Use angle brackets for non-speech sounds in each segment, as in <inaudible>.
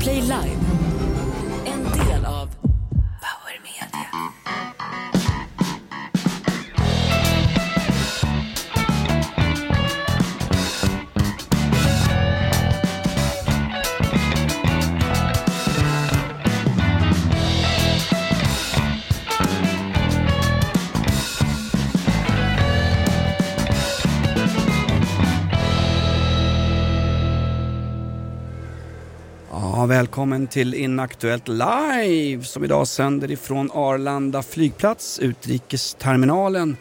Podplay Live. Välkommen till Inaktuellt Live som idag sänder ifrån Arlanda flygplats, utrikesterminalen.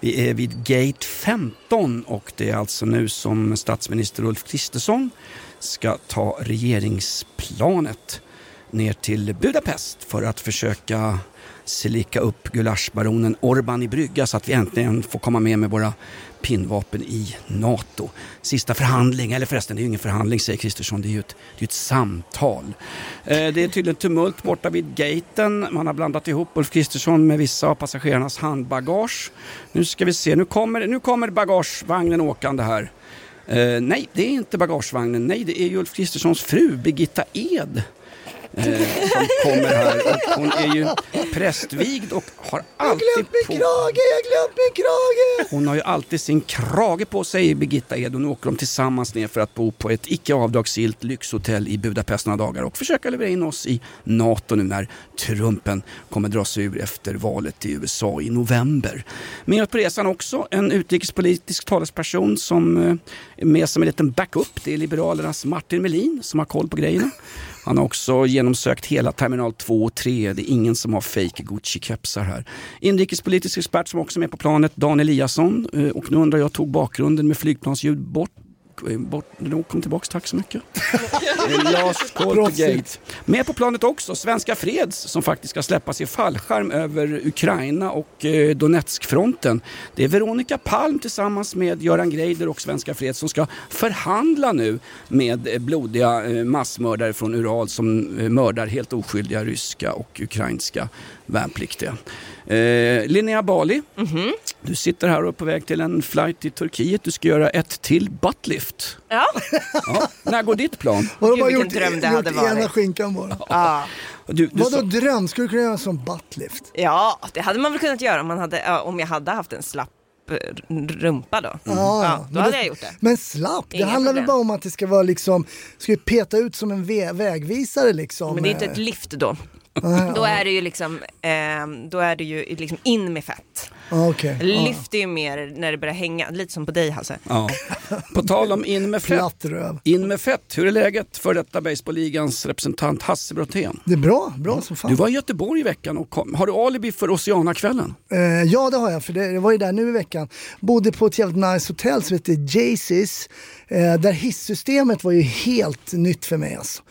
Vi är vid Gate 15 och det är alltså nu som statsminister Ulf Kristersson ska ta regeringsplanet ner till Budapest för att försöka slicka upp gulaschbaronen Orban i brygga så att vi äntligen får komma med med våra pinnvapen i NATO. Sista förhandling, eller förresten det är ju ingen förhandling säger Kristersson, det är ju ett, det är ett samtal. Eh, det är tydligen tumult borta vid gaten. Man har blandat ihop Ulf Kristersson med vissa av passagerarnas handbagage. Nu ska vi se, nu kommer, nu kommer bagagevagnen åkande här. Eh, nej, det är inte bagagevagnen. Nej, det är ju Ulf Kristerssons fru Birgitta Ed eh, som kommer här. Och hon är ju prästvigd och har alltid glömt min på... krage, jag glömt min krage! Hon har ju alltid sin krage på sig, Birgitta Ed. Och nu åker de tillsammans ner för att bo på ett icke avdragsgillt lyxhotell i Budapest några dagar och försöka leverera in oss i NATO nu när Trumpen kommer dra sig ur efter valet i USA i november. Med på resan också en utrikespolitisk talesperson som eh, är med som en liten backup. Det är Liberalernas Martin Melin som har koll på grejerna. Han har också genomsökt hela terminal 2 och 3. Det är ingen som har fake Gucci-kepsar här. Inrikespolitisk expert som också är med på planet, Dan Eliasson. Eh, och nu undrar jag, tog bakgrunden med flygplansljud bort? Eh, Bort, kom tillbaks, tack så mycket. Eh, Last call to Proffsigt. gate. Med på planet också Svenska Freds som faktiskt ska släppas i fallskärm över Ukraina och eh, Donetskfronten. Det är Veronica Palm tillsammans med Göran Greider och Svenska Freds som ska förhandla nu med eh, blodiga eh, massmördare från Ural som eh, mördar helt oskyldiga ryska och ukrainska värnpliktiga. Eh, Linnea Bali, du sitter här och är på väg till en flight till Turkiet. Du ska göra ett till buttlift. Ja, Ja. När går ditt plan? Och de Gud, har vilken gjort, dröm det gjort hade varit. ena skinkan bara. ja. Du, du Vadå sa- dröm? Skulle du kunna göra en sån buttlift? ja, det hade man väl kunnat göra om, man hade, om jag hade haft en slapp eh, rumpa då. Ja, Ja, då men hade jag gjort det. Men slapp, det handlar väl bara om att det ska vara liksom, ska ju peta ut som en vä- vägvisare liksom. Men det är inte ett lift då. <laughs> Då är det ju liksom, eh, då är det ju liksom in med fett. Ja, okej. Ja. Lyft är ju mer när det börjar hänga, lite som på dig Hasse. Ja. På tal om in med fett. In med fett, hur är läget för detta Baseballligans representant Hasse Brontén? Det är bra, bra som fan. Du var i Göteborg i veckan och kom. har du alibi för Oceanakvällen? Eh, ja det har jag, för det, det var ju där nu i veckan. Bodde på ett jävligt nice hotell som heter Jaycees. Eh, där hissystemet var ju helt nytt för mig alltså.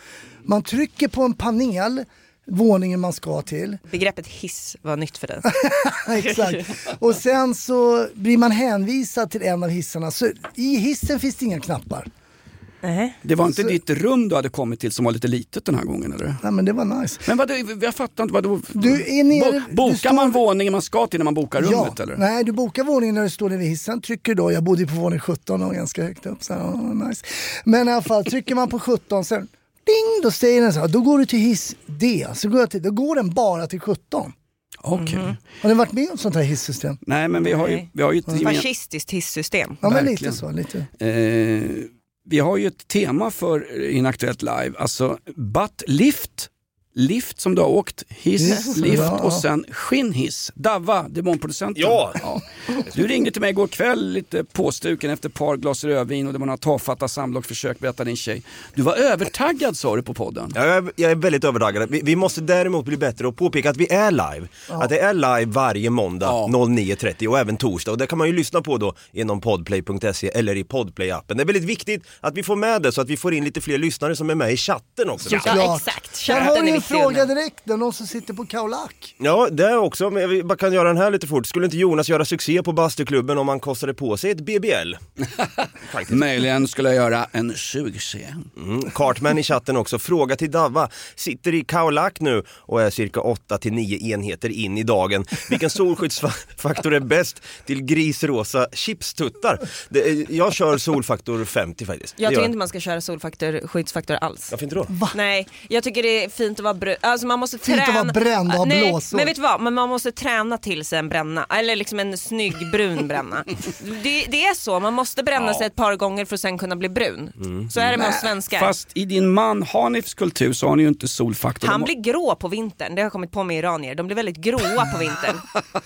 Man trycker på en panel, våningen man ska till. Begreppet hiss var nytt för dig. <laughs> Exakt. Och sen så blir man hänvisad till en av hissarna. Så i hissen finns det inga knappar. Nej. Det var inte Så- ditt rum du hade kommit till som var lite litet den här gången eller? Nej men det var nice. Men vadå, jag fattar inte, vadå? Du är nere- Bo- bokar du står- man våningen man ska till när man bokar rummet ja, eller? nej du bokar våningen när du står vid hissen, trycker då, jag bodde ju på våning 17 och ganska högt upp så här, åh, nice. Men i alla fall, trycker man på 17 sen, ding, då säger den så här, då går du till hiss D, så går jag till, då går den bara till 17. Okej. Har ni varit med om sånt här hissystem? Nej men vi har ju, vi har ju ett gemen- Fascistiskt hissystem. Ja men Verkligen. lite så, lite. Eh, vi har ju ett tema för Inaktuellt Live, alltså butt lift. Lift som du har åkt, hiss, Yes, lift ja. och sen skinnhiss. Davva, demonproducenten. Ja. Du ringde till mig igår kväll lite påstuken efter ett par glas rödvin och det var några tafatta samlagsförsök, berättade din tjej. Du var övertaggad sa du på podden. Jag är, jag är väldigt övertagad. Vi, vi måste däremot bli bättre och påpeka att vi är live. Att det är live varje måndag Ja. 09.30 och även torsdag. Och det kan man ju lyssna på då inom podplay.se eller i podplay-appen. Det är väldigt viktigt att vi får med det så att vi får in lite fler lyssnare som är med i chatten också. Ja, exakt. Chatten fråga direkt, det är någon som sitter på Kaolack. Ja, det är också, men vi bara kan göra den här lite fort. Skulle inte Jonas göra succé på bastuklubben om han kostade på sig ett BBL? <laughs> Faktiskt. Möjligen skulle jag göra en succé. Mm. Cartman i chatten också, fråga till Davva. Sitter i Kaolack nu och är cirka 8-9 enheter in i dagen. Vilken solskyddsfaktor är bäst till grisrosa chipstuttar? Det, är- jag kör solfaktor 50 faktiskt. Jag tycker inte man ska köra solfaktor, skyddsfaktor alls. Varför inte då? Nej, jag tycker det är fint att vara brun. Alltså man måste Fint att träna. vara bränd och ha Nej, blåsor. men vet du vad? Men man måste träna till sig en bränna. Eller liksom en snygg brun bränna. <laughs> Det, det är så, man måste bränna sig ett par gånger för att sen kunna bli brun. Så är det med oss svenskar. Fast i din man Hanifs kultur så har ni ju inte solfaktor. Han blir grå på vintern, det har jag kommit på med iranier. De blir väldigt gråa på vintern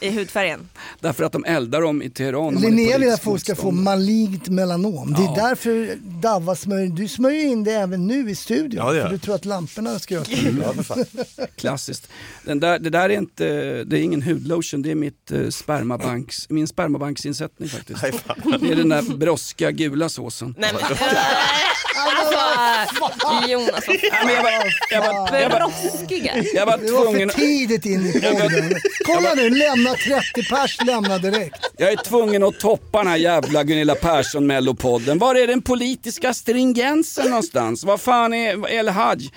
i hudfärgen. <laughs> Därför att de eldar dem i Teheran. om man är Linnea vill att folk ska få malignt melanom. Det är därför Davva smörjer, du smörjer in det även nu i studion. Ja, för du tror att lamporna ska göra Ja, för fan. Klassiskt. Den där, det där är inte, det är ingen hudlotion, det är mitt eh, spermabanks, min spermabanksinsättning faktiskt. Nej, fan. Det är den där broskiga gula såsen. Nej, men, alltså, Jonas, Nej, men jag var, jag var, jag var, broskiga. jag var Det var tvungen, för tidigt in i podden. Kolla nu, lämna 30 pers, lämna direkt. jag är tvungen att toppa den här jävla Gunilla Persson mellopodden. Var är den politiska stringensen någonstans? Vad fan är El Haj?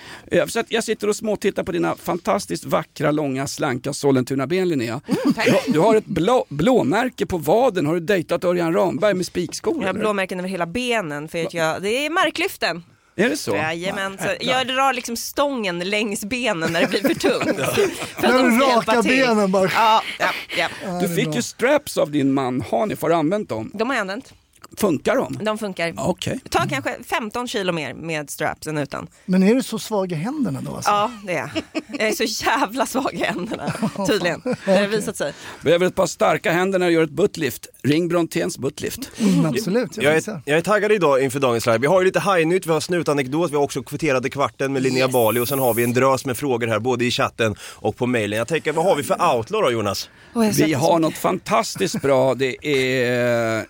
Så jag sitter och småtittar på dina fantastiskt vackra, långa, slanka Sollentuna-ben Linnea. Du, du har ett blå, blåmärke på vaden. Har du dejtat Örjan Ramberg med spikskor? Jag har blåmärken över hela benen för att jag, det är marklyften. Är det så? Jajamän, så jag drar liksom stången längs benen när det blir för tungt. <laughs> För att När de du ska till. benen bara. Ja, ja, ja. Du fick ju straps av din man Hanif, har du använt dem? De har jag använt. Funkar de? De funkar. Okej. Ta kanske 15 kilo mer med straps än utan. Men är du så svag i händerna då? Alltså? Ja, det är jag. Jag är så jävla svag i händerna, <laughs> tydligen. Det har visat sig. Behöver ett par starka händer när du gör ett buttlift. Ring Bronténs buttlift. Mm, absolut, jag Jag är, jag är taggad idag inför dagens live. Vi har ju lite hajnytt, vi har snutanekdot, vi har också kvitterade kvarten med Linnea Bali och sen har vi en drös med frågor här både i chatten och på mailen. Jag tänker, vad har vi för outlaw då Jonas? Jag Vi har något fantastiskt bra. Det är...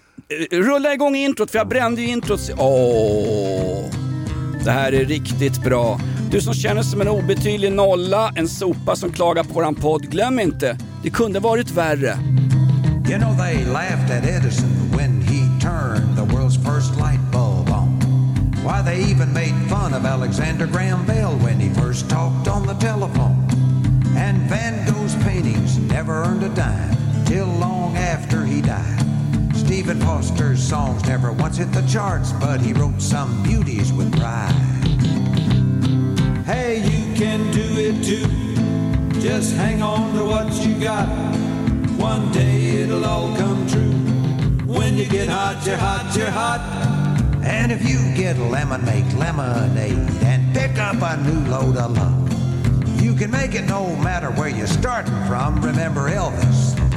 Rulla igång introt för jag brände ju introt. Åh! Det här är riktigt bra. Du som känner som en obetydlig nolla, en sopa som klagar på våran podd, glöm inte. Det kunde varit värre. You know, they laughed at Edison when he turned the world's first light bulb on. Why, they even made fun of Alexander Graham Bell when he first talked on the telephone. And Van Gogh's paintings never earned a dime till long after he died. Stephen Foster's songs never once hit the charts, but he wrote some beauties with pride. Hey, you can do it too. Just hang on to what you got. One day it'll all come true. When you get hot, you're hot, you're hot. And if you get lemon, make lemonade and pick up a new load of love. You can make it no matter where you're starting from. Remember Elvis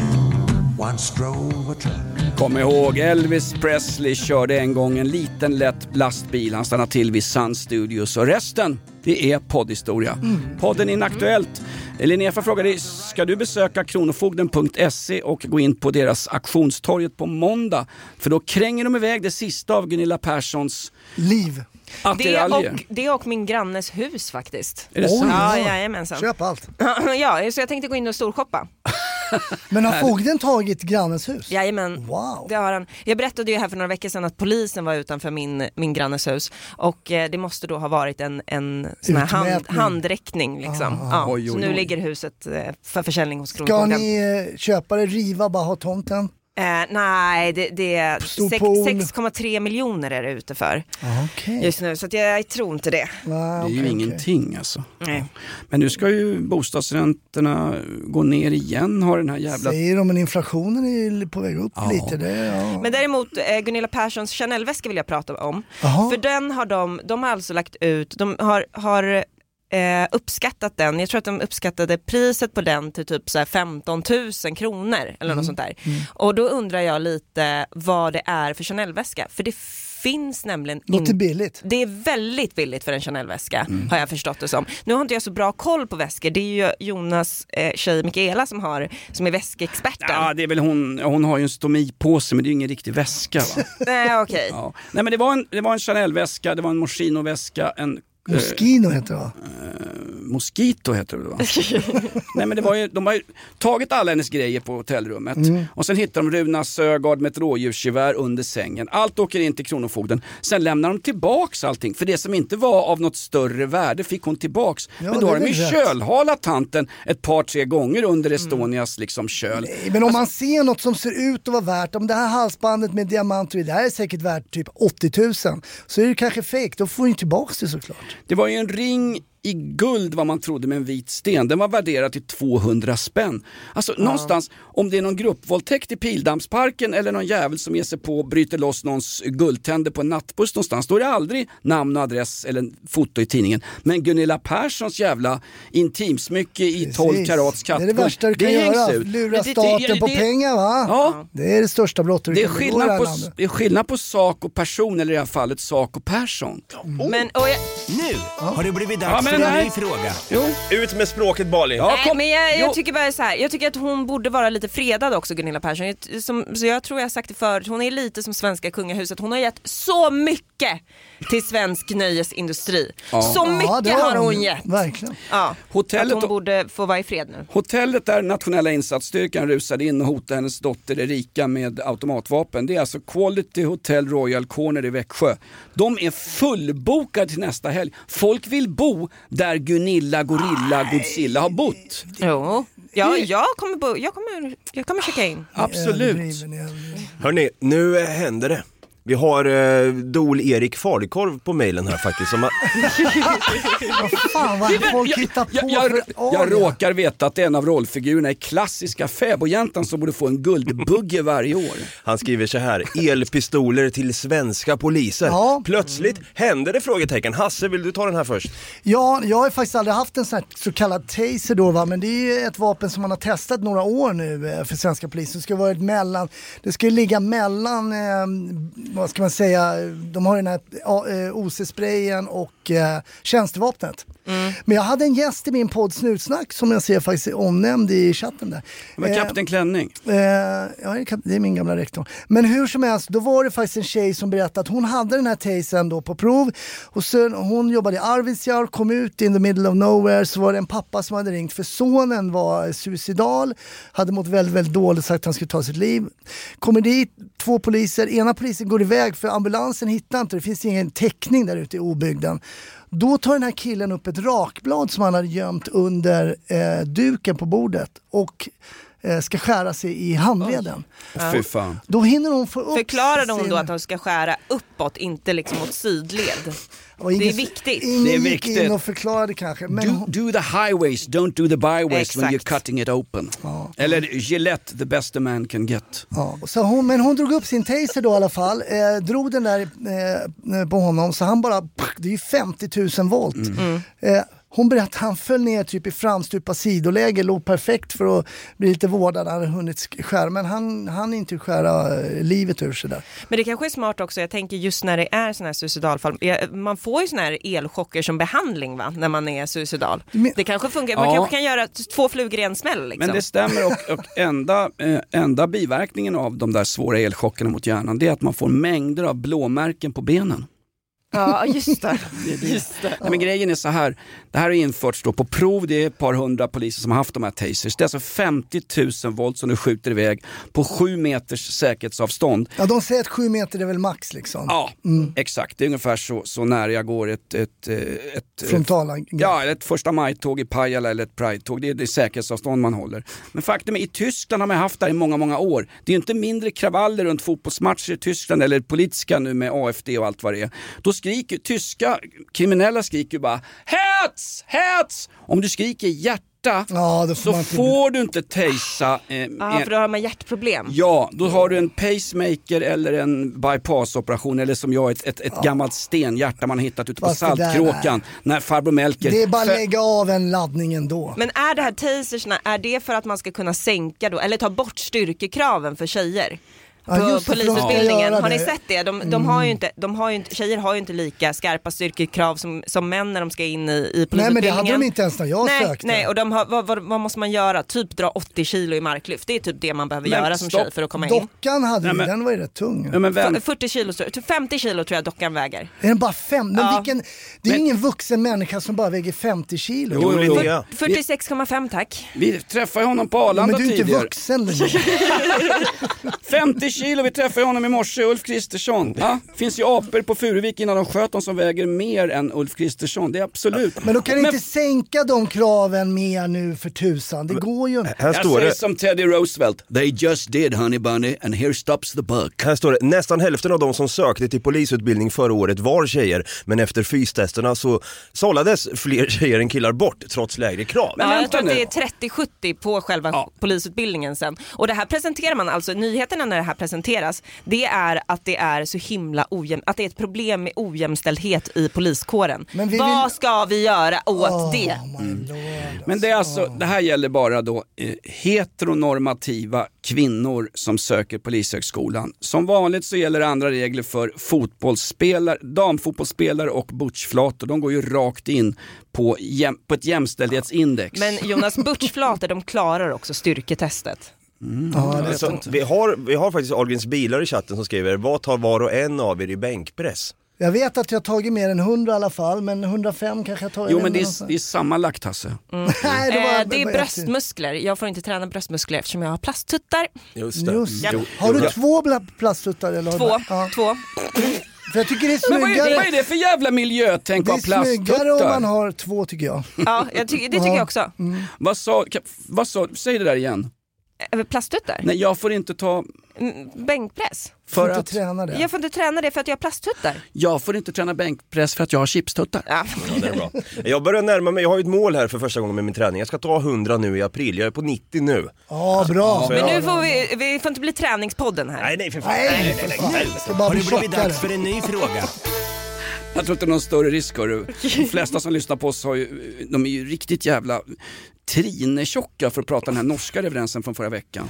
Kom ihåg, Elvis Presley körde en gång en liten lätt lastbil. Han stannade till vid Sun Studios och resten, det är poddhistoria. Podden Inaktuellt. Linnea får fråga dig, ska du besöka kronofogden.se och gå in på deras auktionstorget på måndag? För då kränger de iväg det sista av Gunilla Perssons Liv. Det och, det och min grannes hus faktiskt. Är det Oj. Ja, Ja. jajamensan. Köp allt. <laughs> ja, så jag tänkte gå in och storshoppa. <laughs> Men har fogden tagit grannens hus? Jajamän. Wow. Det har han. Jag berättade ju här för några veckor sedan att polisen var utanför min, min grannes hus och eh, det måste då ha varit en, en sån här hand, handräckning. Liksom. Ah, ja, oj, så oj, nu oj. ligger huset eh, för försäljning hos Ska Kronofogden. ni eh, köpa det, riva, bara ha tomten? Eh, nej, det, det är Stor sex- pool. 6,3 miljoner är det ute för Okej. just nu så att jag, jag tror inte det. Nej, Det är ju okej. ingenting alltså. Nej. Men nu ska ju bostadsräntorna gå ner igen har den här jävla... Säger de, men inflationen är på väg upp Ja. lite. Det, ja. Men däremot eh, Gunilla Perssons Chanel-väska vill jag prata om. Jaha. För den har de, de har alltså lagt ut, de har, har eh, uppskattat den, jag tror att de uppskattade priset på den till typ så här 15 000 kronor eller något sånt där. Och då undrar jag lite vad det är för Chanel-väska, för det finns nämligen Låter in- billigt. det är väldigt billigt för en Chanel-väska har jag förstått det som. Nu har inte jag så bra koll på väskor, det är ju Jonas eh, tjej Mikaela som, har, som är väskexperten. Ja, det är väl hon, hon har ju en stomipåse men det är ju ingen riktig väska. Va? <laughs> Nej okej. Ja. Nej men det var en, det var en Chanel-väska, det var en Moschino-väska, en eh, Moschino heter det va? Mosquito heter det va? <laughs> Nej men det var ju, de har ju tagit alla hennes grejer på hotellrummet och sen hittar de Runa Sögaard med ett rådjursgevär under sängen. Allt åker in till Kronofogden. Sen lämnar de tillbaks allting för det som inte var av något större värde fick hon tillbaks. Ja, men då har de ju kölhalat tanten ett par tre gånger under Estonias liksom köl. Nej, Men om man ser något som ser ut att vara värt, om det här halsbandet med diamanter det här är säkert värt typ 80 000, så är det kanske fake, då får ni tillbaka det såklart. Det var ju en ring i guld vad man trodde med en vit sten. Den var värderad till 200 spänn. Alltså någonstans, om det är någon gruppvåldtäkt i Pildammsparken eller någon jävel som ger sig på och bryter loss någons guldtänder på en nattbuss någonstans, då är det aldrig namn och adress eller foto i tidningen. Men Gunilla Perssons jävla intimsmycke i 12 Precis. karats Det är det kattguld, värsta du kan göra, ut. lura Men det- staten det- på det- pengar va? Ja, Det är det största brottet du det är, kan det skillnad på, landet. det är skillnad på sak och person, eller i det här fallet sak och Persson. Men, och jag, Nu har det blivit Ja, dags här- ny fråga. Jo. Ut med språket Bali. Ja, Nej, kom. men jag, Jo. jag tycker bara så här, jag tycker att hon borde vara lite fredad också Gunilla Persson. Jag- Som, så jag tror jag har sagt det förut, hon är lite som svenska kungahuset. Hon har gett så mycket till svensk nöjesindustri. Så mycket Ja, har hon gett. Verkligen. Ja, Hotellet att hon borde få vara i fred nu. Hotellet där nationella insatsstyrkan rusade in och hotade hennes dotter Erika med automatvapen. Det är alltså Quality Hotel Royal Corner i Växjö. De är fullbokade till nästa helg. Folk vill bo där Gunilla Gorilla Godzilla har bott. Jo. Ja, jag kommer, bo, jag kommer, jag kommer checka in. Absolut. Hörni, nu eh, händer det. Vi har eh, Dol-Erik Falukorv på mejlen här faktiskt. Som har, <laughs> Fan vad folk hittar på Jag, jag, för jag aria. råkar veta att är en av rollfigurerna i klassiska fäbodjäntan som borde få en guldbugge varje år. han skriver så här, elpistoler till svenska poliser. Ja. Plötsligt händer det? frågetecken. Hasse, vill du ta den här först? Ja, jag har faktiskt aldrig haft en sån här så kallad taser då va, men det är ett vapen som man har testat några år nu eh, för svenska polisen. Det ska vara ett mellan, det ska ju ligga mellan, eh, vad ska man säga, de har den här eh, OC-sprayen och eh, tjänstevapnet. Men jag hade en gäst i min podd Snutsnack som jag ser faktiskt omnämnd i chatten där. Men Eh, Kapten Klänning. Eh, ja, det är min gamla rektor. Men hur som helst, då var det faktiskt en tjej som berättade att hon hade den här tasern då på prov. Och sen, hon jobbade i Arvidsjaur, kom ut in the middle of nowhere, så var det en pappa som hade ringt för sonen var suicidal, hade mått väldigt, väldigt dåligt, sagt att han skulle ta sitt liv. Kommer dit, två poliser, ena polisen går iväg för ambulansen hittar inte, det finns ingen täckning där ute i obygden. Då tar den här killen upp ett rakblad som han hade gömt under eh, duken på bordet och eh, ska skära sig i handleden. Fy fan. Då hinner hon få upp Förklarade hon sin... då att hon ska skära uppåt, inte liksom åt sidled? Och ingen, det är viktigt. Ingen Det är gick viktigt. in och förklarade kanske. Men Do, hon, do the highways, don't do the byways when Exakt. you're cutting it open. Eller Gillette, the best a man can get. ja, så hon, men hon drog upp sin taser då i alla fall, eh, drog den där eh, på honom så han bara, det är ju 50 000 volt. Mm. Eh, hon berättade att han föll ner typ i framstupa sidoläge, låg perfekt för att bli lite vårdad, han hade hunnit sk- skära, men han hann inte skära eh, livet ur sig där. Men det kanske är smart också, jag tänker just när det är sådana här suicidalfall, man får ju sådana här elchocker som behandling va, när man är suicidal. Men- Det kanske funkar, man Ja. kanske kan göra två flugor i en smäll liksom. Men det stämmer och, och enda, eh, enda biverkningen av de där svåra elchockerna mot hjärnan det är att man får mängder av blåmärken på benen. Ja just <laughs> det. just det. Nej, men grejen är så här, det här har införts då på prov, det är ett par hundra poliser som har haft de här tasers. Det är alltså 50 000 volt som du skjuter iväg på sju meters säkerhetsavstånd. Ja, de säger att sju meter är väl max liksom. Ja, exakt. Det är ungefär så, så nära jag går ett, ett, eh, ett, Frontala. Ja, eller ett första maj-tåg i Pajala eller ett Pride-tåg. Det är det säkerhetsavstånd man håller. Men faktum är, i Tyskland har man haft det här i många, många år. Det är ju inte mindre kravaller runt fotbollsmatcher i Tyskland eller politiska nu med AFD och allt vad det är. Då skriker tyska kriminella skriker bara Hets! Hets! Om du skriker hjärta Ja, får så man inte- får du inte tejsa. Eh, Ja, en- för då har man hjärtproblem. Ja, då har du en pacemaker eller en bypassoperation eller som jag ett, ett, ett gammalt stenhjärta man har hittat ute på Fast där Saltkråkan när farbror Melker Det är bara För- lägga av en laddning ändå. Men är det här tasersna, är det för att man ska kunna sänka då, eller ta bort styrkekraven för tjejer? Ja, på ska polisutbildningen. Har ni sett det? De, de har ju inte, de har ju inte, tjejer har ju inte lika skarpa styrkekrav som, som män när de ska in i, i Nej men polisutbildningen. det hade de inte ens när jag nej, sökte. nej, och de har, vad, vad, vad måste man göra? Typ dra 80 kilo i marklyft. Det är typ det man behöver Men göra som stopp. tjej för att komma in. Dockan hade Nej, men- den var ju rätt tung. Ja, men vem, F- 40 kilo, tror jag- typ 50 kilo tror jag dockan väger. Är den bara fem? Men Ja. vilken, det är Men- ingen vuxen människa som bara väger 50 kilo. Jo, jo, jo. Linnea. 46,5 tack. vi träffade honom på Ja, Arlanda men du är inte tidigare. vuxen Linnea. <laughs> <laughs> 50 kilo, vi träffade honom i morse, Ulf Kristersson. Ja, finns ju apor på Furuvik innan de sköt dem som väger mer än Ulf Kristersson, det är absolut. Men då kan ni inte sänka de kraven mer nu för tusan. Det går ju inte. Här Jag står säger det, som Teddy Roosevelt, they just did honey bunny and here stops the buck. här står det, nästan hälften av de som sökte till polisutbildning förra året var tjejer, men efter fystesterna så sållades fler tjejer än killar bort trots lägre krav. Men ja, jag vänta tror att nu. det är 30-70 på själva Ja. polisutbildningen sen. Och det här presenterar man, alltså nyheterna när det här presenteras, det är att det är så himla ojäm, att det är ett problem med ojämställdhet i poliskåren. Men vi Vad vill- ska vi göra åt Oh det? lord. Men det är alltså, det här gäller bara då eh, heteronormativa kvinnor som söker polishögskolan. Som vanligt så gäller andra regler för fotbollsspelare, damfotbollsspelare och butchflator. De går ju rakt in på, jäm, på ett jämställdhetsindex. Men Jonas Butchflator, de klarar också styrketestet. Ja, det är Så, vi, har, vi har faktiskt Ahlgrens bilar i chatten som skriver, vad tar var och en av er i bänkpress? Jag vet att jag har tagit mer än 100 i alla fall, men 105 kanske jag tar. Jo men det är, det är sammanlagt Hasse. <laughs> Nej, det, var, Eh, det är bröstmuskler, jag får inte träna bröstmuskler eftersom jag har plasttuttar. Just det. Just det. Jo, Har du två plasttuttar? Eller Två, Ja. två. För jag tycker det är Men vad är, det, vad är snyggare. det för jävla miljötänk Det av är snyggare om man plasttuttar? har två tycker jag. Ja, jag tycker, det tycker jag också. Vad sa, vad sa, säg det där igen. Plasttuttar? Nej jag får inte ta, Mm, Bänkpress? Får för inte att, träna det. Jag får inte träna det för att jag har plasttuttar. jag får inte träna bänkpress för att jag har chipstuttar. Ja. Ja, det är bra. Jag börjar närma mig, jag har ju ett mål här för första gången med min träning. Jag ska ta 100 nu i april, jag är på 90 nu. Ja, bra. Men Men nu får vi, vi får inte bli träningspodden här. Nej nej för fan. Nej, för fan. Det ska bara bli tjockare. en ny fråga? Jag tror inte det är någon större risk hörru. De flesta som lyssnar på oss har ju, de är ju riktigt jävla trinetjocka för att prata den här norska referensen från förra veckan.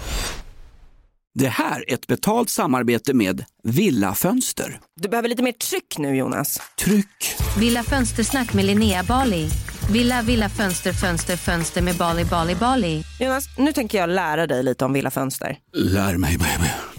Det här är ett betalt samarbete med Villa Fönster. Du behöver lite mer tryck nu Jonas. Tryck! Villa Fönstersnack med Linnea Bali. Villa, villa, fönster, fönster, fönster med Bali, Bali, Bali. Jonas, nu tänker jag lära dig lite om Villa Fönster. Lär mig baby.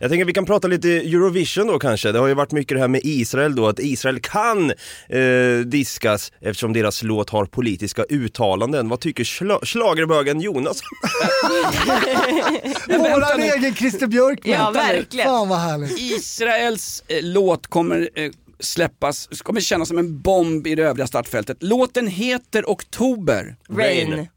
Jag tänker att vi kan prata lite Eurovision då kanske. Det har ju varit mycket det här med Israel då, att Israel kan eh, diskas eftersom deras låt har politiska uttalanden. Vad tycker schla- schlagerbögen Jonas? <laughs> Våran egen Christer Björkman. Ja, verkligen. Fan vad härligt. Israels eh, låt kommer eh, släppas, kommer kännas som en bomb i det övriga startfältet. Låten heter Oktober. Rain. Rain?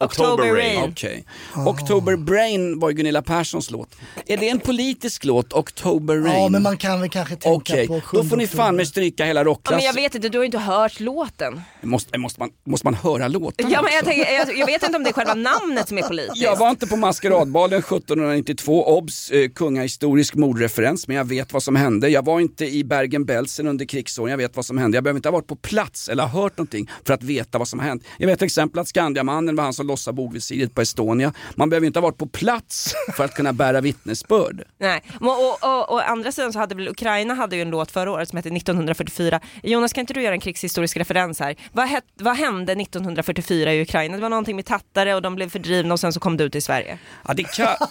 October Rain. Okej. October Brain var ju Gunilla Perssons låt. Är det en politisk låt, October Rain? Ja men man kan väl kanske tänka Okej, på då får ni 7 fan med stryka hela Ja, men rockklassen. jag vet inte, du har ju inte hört låten. måste, måste, man, måste man höra låten? Ja, men jag, tänker, jag, jag vet inte om det är själva namnet som är politiskt. Jag var inte på maskeradbalen 1792, obs, eh, kungahistorisk mordreferens, men jag vet vad som hände. Jag var inte i Bergen-Belsen under krigsåren, jag vet vad som hände. Jag behöver inte ha varit på plats eller ha hört någonting för att veta vad som har hänt. Jag vet till exempel att Skandiamannen var han som lossade bordvisiret på Estonia. Man behöver inte ha varit på plats för att kunna bära vittnesbörd. <laughs> Nej, och, och andra sidan så hade väl Ukraina hade ju en låt förra året som hette 1944. Jonas kan inte du göra en krigshistorisk referens här? Vad, het, vad hände 1944 i Ukraina? Det var någonting med tattare och de blev fördrivna och sen så kom ut i Sverige. Ja, det kan... <laughs>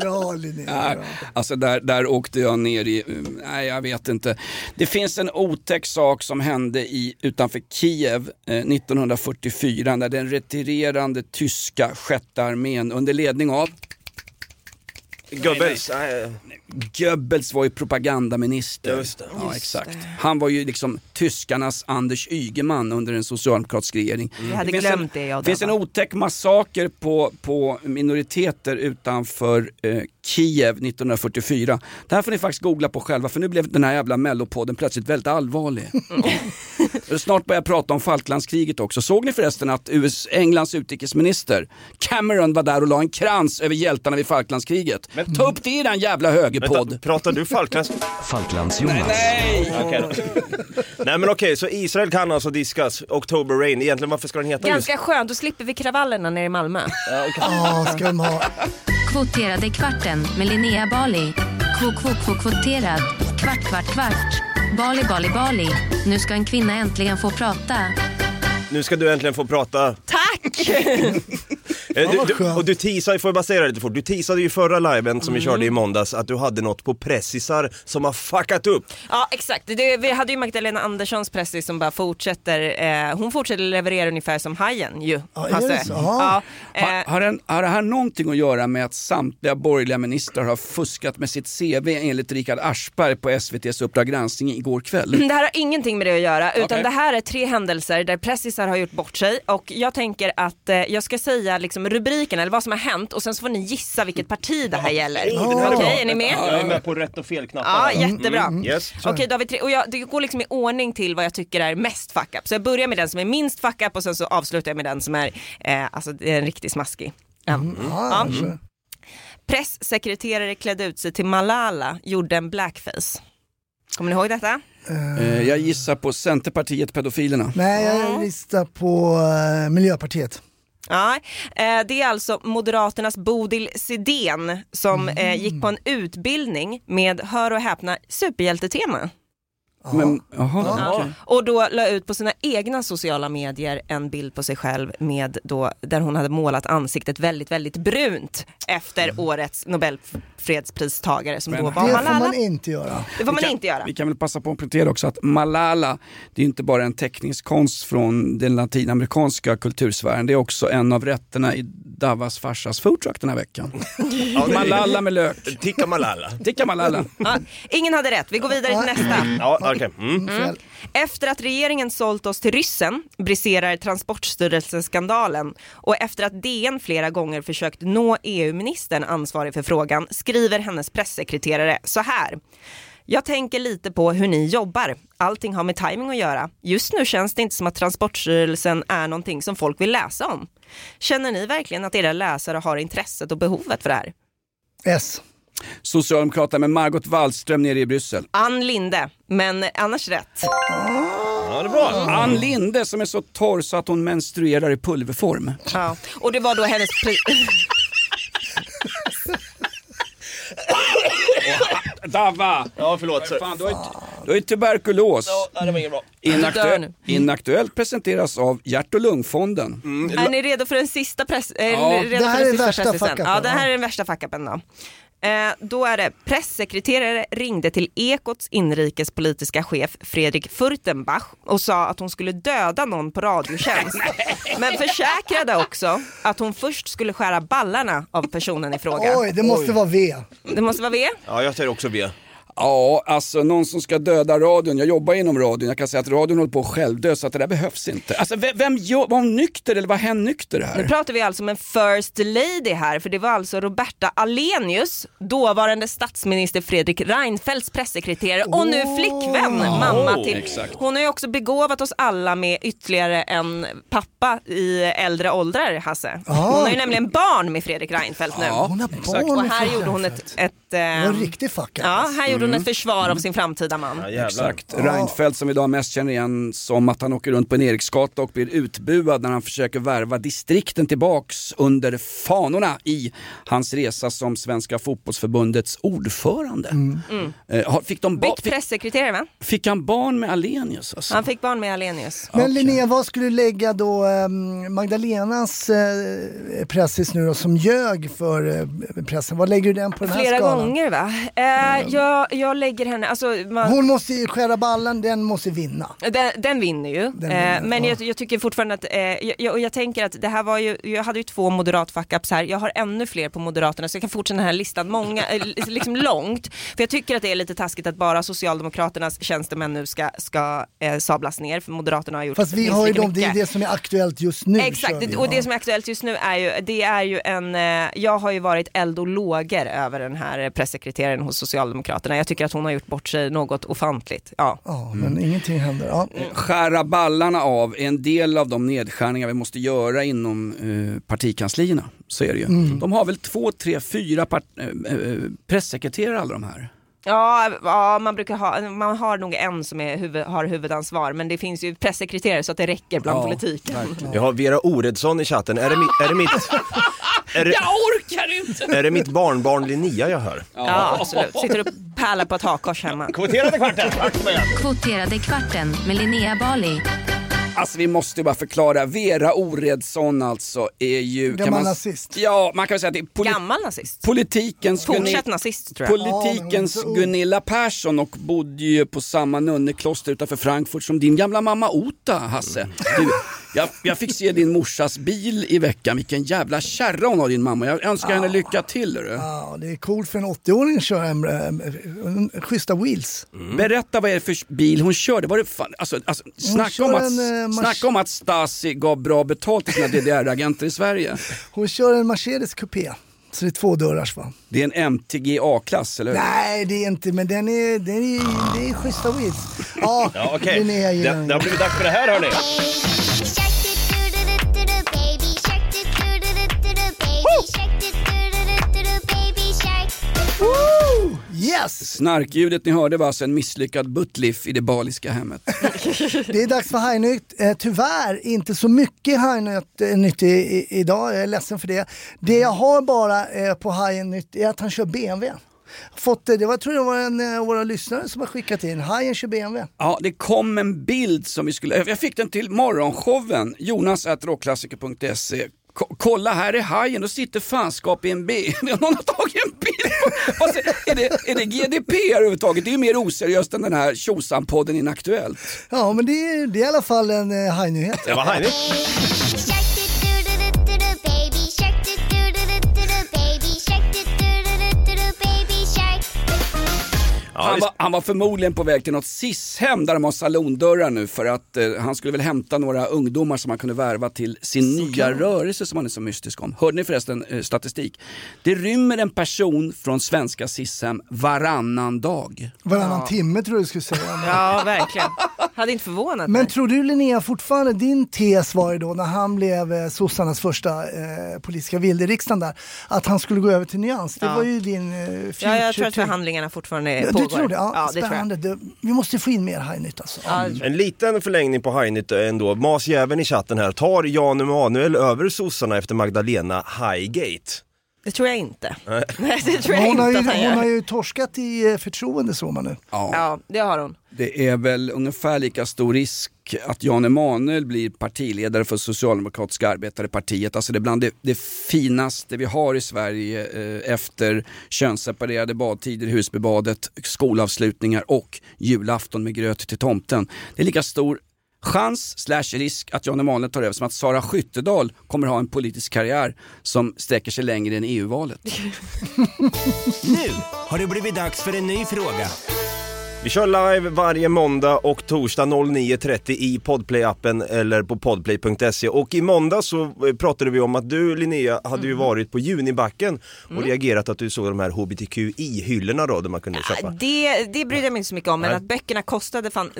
Bra Linnea. Nej, alltså där, där åkte jag ner i, nej jag vet inte. Det finns en otäck sak som hände i, utanför Kiev eh, 1944 när den retirerande tyska sjätte armén under ledning av Goebbels. Nej, Goebbels var ju propagandaminister. Just det. Ja, exakt. Han var ju liksom tyskarnas Anders Ygeman under en socialdemokratisk regering. Jag hade finns glömt en, det jag Det finns en otäck massaker på, på minoriteter utanför eh, Kiev 1944. Det här får ni faktiskt googla på själva för nu blev den här jävla mellopodden plötsligt väldigt allvarlig. <laughs> Snart börjar jag prata om Falklandskriget också. Såg ni förresten att US, Englands utrikesminister Cameron var där och la en krans över hjältarna vid Falklandskriget? Ta upp det i den jävla högerpodd. Vänta, pratar du Falklands... Falklands-Jonas. Nej! Okej då. Nej men okej, så Israel kan alltså diskas October Rain. Egentligen varför ska den heta just... Ganska skönt, då slipper vi kravallerna nere i Malmö. Ja, <laughs> ska de ha. Kvoterade kvarten med Linnea Bali. Kvot, kvot, kvot, kvoterad. Kvart, kvart, kvart. Bali, Bali, Bali. Nu ska en kvinna äntligen få prata. Nu ska du äntligen få prata. Tack! <laughs> Eh, Du, vad du, skönt. och du teasade, får jag bara säga det lite fort, du teasade ju förra liven som vi Mm. körde i måndags att du hade något på pressisar som har fuckat upp. Ja exakt, det, vi hade ju Magdalena Anderssons pressis som bara fortsätter, eh, hon fortsätter leverera ungefär som Hajen ju. Ja, är det så? Ja. Ja, eh, Har, har, den, har det här någonting att göra med att samtliga borgerliga ministrar har fuskat med sitt CV enligt Richard Aschberg på SVTs Uppdrag granskning igår kväll? Det här har ingenting med det att göra utan Okej. det här är tre händelser där pressisar har gjort bort sig och jag tänker att eh, jag ska säga liksom rubriken eller vad som har hänt och sen så får ni gissa vilket parti det här gäller. Okej, är ni med? Jag är med på rätt och fel Ja, jättebra. Yes. Okej, då har vi tre, och jag, det går liksom i ordning till vad jag tycker är mest fuck up. Så jag börjar med den som är minst fuck up och sen så avslutar jag med den som är, eh, alltså det är en riktigt smaskig. Ja. Ja, Ja. så. Presssekreterare klädde ut sig till Malala, gjorde en blackface. Kommer ni ihåg detta? Eh, jag gissar på Centerpartiet Pedofilerna. Nej, jag listar på eh, Miljöpartiet. Ja, det är alltså Moderaternas Bodil Sidén som eh, gick på en utbildning med, hör och häpna, superhjältetema. Men, jaha, Ja. okej. Och då la ut på sina egna sociala medier en bild på sig själv med då, där hon hade målat ansiktet väldigt, väldigt brunt efter årets Nobelfredspristagare som Men- då Det var får Malala. man inte göra. Det får man Vi kan- inte göra. Vi kan väl passa på att poängtera också att Malala, det är inte bara en teckningskonst från den latinamerikanska kultursfären, det är också en av rätterna i Davas farsas foodtruck den här veckan. <laughs> Det- Malala med lök. Tikka Malala. Tikka Malala. Ja, ingen hade rätt, vi går vidare till nästa. Ja, okej. Mm. Fel. Efter att regeringen sålt oss till ryssen briserar Transportstyrelsen-skandalen och efter att DN flera gånger försökt nå EU-ministern ansvarig för frågan skriver hennes pressekreterare så här. Jag tänker lite på hur ni jobbar. Allting har med timing att göra. Just nu känns det inte som att Transportstyrelsen är någonting som folk vill läsa om. Känner ni verkligen att era läsare har intresset och behovet för det här? S. Socialdemokraterna med Margot Wallström nere i Bryssel. Ann Linde, men annars rätt. Ja, det är bra. Ann Linde som är så torr så att hon menstruerar i pulverform. Ja. Och det var då hennes... Pri- <laughs> Dava! Ja, förlåt. Fan, du har ju, du har ju tuberkulos. Ja, det var inget bra. Du dör Inaktuell, nu. inaktuellt presenteras av Hjärt och lungfonden. Är ni redo för den sista press... eh, redo det här för den är sista värsta fuck-upen, Ja, det här är den värsta fuck-upen då. Eh, då är det pressekreterare ringde till Ekots inrikespolitiska chef Fredrik Furtenbach och sa att hon skulle döda någon på Radiotjänst. <laughs> Men försäkrade också att hon först skulle skära ballarna av personen i fråga. Oj, det måste vara V. Det måste vara V. Ja, jag säger också V. Ja, alltså någon som ska döda radion. Jag jobbar inom radion. Jag kan säga att radion håller på att självdö så att det där behövs inte. Alltså vem, vem var hon nykter eller var hen nykter Nu här? pratar vi alltså om en first lady här, för det var alltså Roberta Alenius, dåvarande statsminister Fredrik Reinfeldts pressekreterare och nu flickvän, mamma Oh, till. exakt. Hon har ju också begåvat oss alla med ytterligare en pappa i äldre åldrar, Hasse. Hon har ju nämligen barn med Fredrik Reinfeldt nu. Ja, Hon har barn Och med här Fredrik gjorde hon ett, ett var en ehm, riktig fuck Ja, här gjorde Mm. hon ett försvar av sin framtida man. Ja. Exakt. Reinfeldt som vi idag mest känner igen som att han åker runt på en Eriksgata och blir utbuad när han försöker värva distrikten tillbaks under fanorna i hans resa som Svenska fotbollsförbundets ordförande. Eh, har- Fick, de ba- pressekreterare va? fick han barn med Alenius? Alltså? Han fick barn med Alenius. Men Linnea, vad skulle du lägga då um, Magdalenas uh, pressis nu då som ljög för eh, pressen? Vad lägger du den på den här Flera skalan? gånger va? Eh, jag, jag lägger henne, alltså man, Hon måste ju skära ballen, den måste vinna. Den, den vinner ju, vinner, eh, men ja. jag, jag tycker fortfarande att, eh, jag, jag, jag tänker att det här var ju, jag hade ju två moderat fuck-ups här, jag har ännu fler på Moderaterna så jag kan fortsätta den här listan många, eh, <laughs> liksom långt. För jag tycker att det är lite taskigt att bara Socialdemokraternas tjänstemän nu ska, ska eh, sablas ner, för Moderaterna har gjort Fast vi har ju dem, det är det som är aktuellt just nu. Exakt, vi, och ja. det som är aktuellt just nu är ju, det är ju en, eh, jag har ju varit eld och lågor över den här pressekreteraren hos Socialdemokraterna. Jag tycker att hon har gjort bort sig något ofantligt. Ja. Ja, men ingenting händer. Ja. Skära ballarna av är en del av de nedskärningar vi måste göra inom eh, partikanslierna. Så är det ju. De har väl två, tre, fyra part- eh, eh, pressekreterare alla de här. Ja, ja man brukar ha, man har nog en som är huvud, har huvudansvar men det finns ju pressekreterare så att det räcker bland Ja, politiken. Jag har Vera Oredsson i chatten. Är det, mi, är det mitt... <laughs> Är det, Jag orkar inte! är det mitt barnbarn Linnea jag hör? Ja, absolut. Sitter och pärlar på ett hakkors hemma. Kvoterade kvarten! Kvoterade kvarten med Linnea Bali. Alltså vi måste bara förklara, Vera Oredsson alltså är ju... Gammal man, nazist. Ja, man kan väl säga att det är poli- Gammal nazist. politikens, Fortsatt nazist tror jag. politikens Ja. Gunilla Persson och bodde ju på samma nunnekloster utanför Frankfurt som din gamla mamma Ota, Hasse. Du, jag, jag fick se din morsas bil i veckan, vilken jävla kärra hon har din mamma. Jag önskar henne lycka till. hörru. Ja, det är coolt för en 80-åring att köra en, en, en, schyssta wheels. Berätta vad är det för bil hon körde? Var det fan, alltså, alltså, snacka, om att, en, eh, mas- snacka om att Stasi gav bra betalt till sina DDR-agenter i Sverige. Hon kör en Mercedes Coupé. Så det är två dörrars va? Det är en MTG A-klass, eller hur? Nej det är inte, men den är, den är, det är schyssta wheels. Ja, Ja, okej. Linnea ger Det, den. det har blivit dags för det här hörni. Woo! Yes! Snarkljudet ni hörde var alltså en misslyckad buttliff i det baliska hemmet. Det är dags för Hajnytt. Eh, tyvärr inte så mycket Hajnytt eh, i, idag, jag är ledsen för det. Det jag har bara eh, på Hajnytt är att han kör BMW. Fått, det, det var, jag tror det var en av våra lyssnare som har skickat in. Hajen kör BMW. Ja, det kom en bild som vi skulle, jag fick den till morgonshowen, jonas.rockklassiker.se. Ko- Kolla här är hajen, då sitter fanskap i en bil. <laughs> Någon har tagit en bild. på- säger- är, det, är det GDP överhuvudtaget? Det är ju mer oseriöst än den här tjosan-podden Inaktuellt. Ja men det är, det är i alla fall en eh, hajnyhet. Det var härligt. Han var, han var förmodligen på väg till något SIS-hem där de har salondörrar nu för att eh, han skulle väl hämta några ungdomar som han kunde värva till sin nya rörelse som han är så mystisk om. Hörde ni förresten eh, statistik? Det rymmer en person från svenska SIS-hem varannan dag. Varannan timme tror jag du skulle säga. <laughs> Ja, verkligen. Hade inte förvånat Men mig. tror du Linnea fortfarande, din tes var ju då när han blev eh, sossarnas första eh, politiska vilde i riksdagen där, att han skulle gå över till nyans. Det Ja. var ju din eh, future Ja, jag tror att förhandlingarna fortfarande Ja, pågår. Du tror det? Ja, det tror jag. spännande. Det, vi måste få in mer hajnytt alltså. Ja, En liten förlängning på Hajnytt ändå. Masjäveln i chatten här. Tar Jan Emanuel över sossarna efter Magdalena Highgate? Det tror jag inte. Nej, <laughs> det tror jag hon, har inte ju, att han hon har ju torskat i eh, förtroende såg man nu. Ja. Ja, det har hon. Det är väl ungefär lika stor risk att Jan Emanuel blir partiledare för Socialdemokratiska arbetarepartiet. Alltså det är bland det, det finaste vi har i Sverige eh, efter könsseparerade badtider i Husbybadet, skolavslutningar och julafton med gröt till tomten. Det är lika stor chans slash risk att Jan Emanuel tar över som att Sara Skyttedal kommer ha en politisk karriär som sträcker sig längre än EU-valet. <laughs> Nu har det blivit dags för en ny fråga. Vi kör live varje måndag och torsdag 09.30 i Podplay-appen eller på podplay.se och i måndag så eh, pratade vi om att du Linnea hade ju varit på Junibacken och reagerat att du såg de här HBTQI-hyllorna då där man kunde köpa. Det, det brydde jag mig inte så mycket om, men Nej. att böckerna kostade fan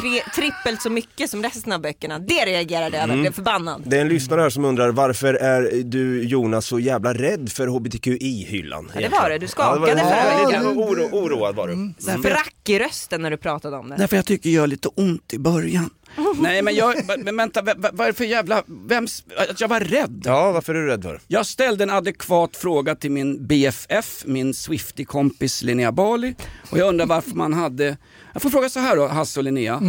tre, trippelt så mycket som resten av böckerna. Det reagerade jag över, blev förbannad. Det är en lyssnare här som undrar varför är du Jonas så jävla rädd för HBTQI-hyllan? Ja, det var det. Du skakade ja, det var, för övrigt. oro, oroad var du. Sprack i rösten när du pratade om det. Därför jag tycker det gör lite ont i början. <laughs> Nej men jag, men vänta, va- va- vad är det för jävla, vems, att jag var rädd? Ja, varför är du rädd för? Jag ställde en adekvat fråga till min BFF, min Swiftie-kompis Linnea Bali. Och jag undrar varför man hade, jag får fråga så här då Hasse och Linnea.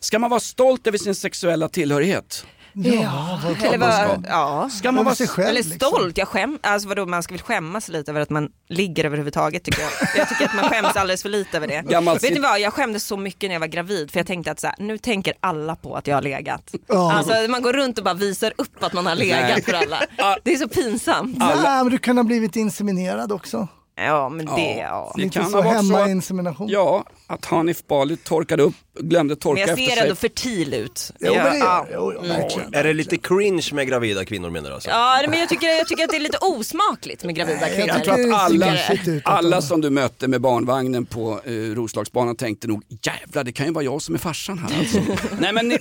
Ska man vara stolt över sin sexuella tillhörighet? Ja, klart Eller vad, ja. Ska man vara sig själv, Eller liksom. stolt, jag skäm, alltså vadå man ska väl skämmas lite över att man ligger överhuvudtaget tycker jag. Jag tycker att man skäms alldeles för lite över det. <laughs> Gammalt Vet ni vad, jag skämdes så mycket när jag var gravid för jag tänkte att så här, nu tänker alla på att jag har legat. Ja. Alltså man går runt och bara visar upp att man har legat för alla. Det är så pinsamt. Nej, men du kunde ha blivit inseminerad också. Ja men det, ja. Det Lite kan så ha varit så att- hemmainsemination. Ja, att Hanif Bali torkade upp, glömde torka Men jag efter ser sig. ändå fertil ut. Jo, men det ja. gör. Jo, jo, verkligen. Är det lite cringe med gravida kvinnor menar du alltså? Ja men jag tycker, jag tycker att det är lite osmakligt med gravida kvinnor. jag Jag tror att alla, alla som du mötte med barnvagnen på eh, Roslagsbanan tänkte nog jävlar det kan ju vara jag som är farsan här alltså. <laughs> Nej men ni,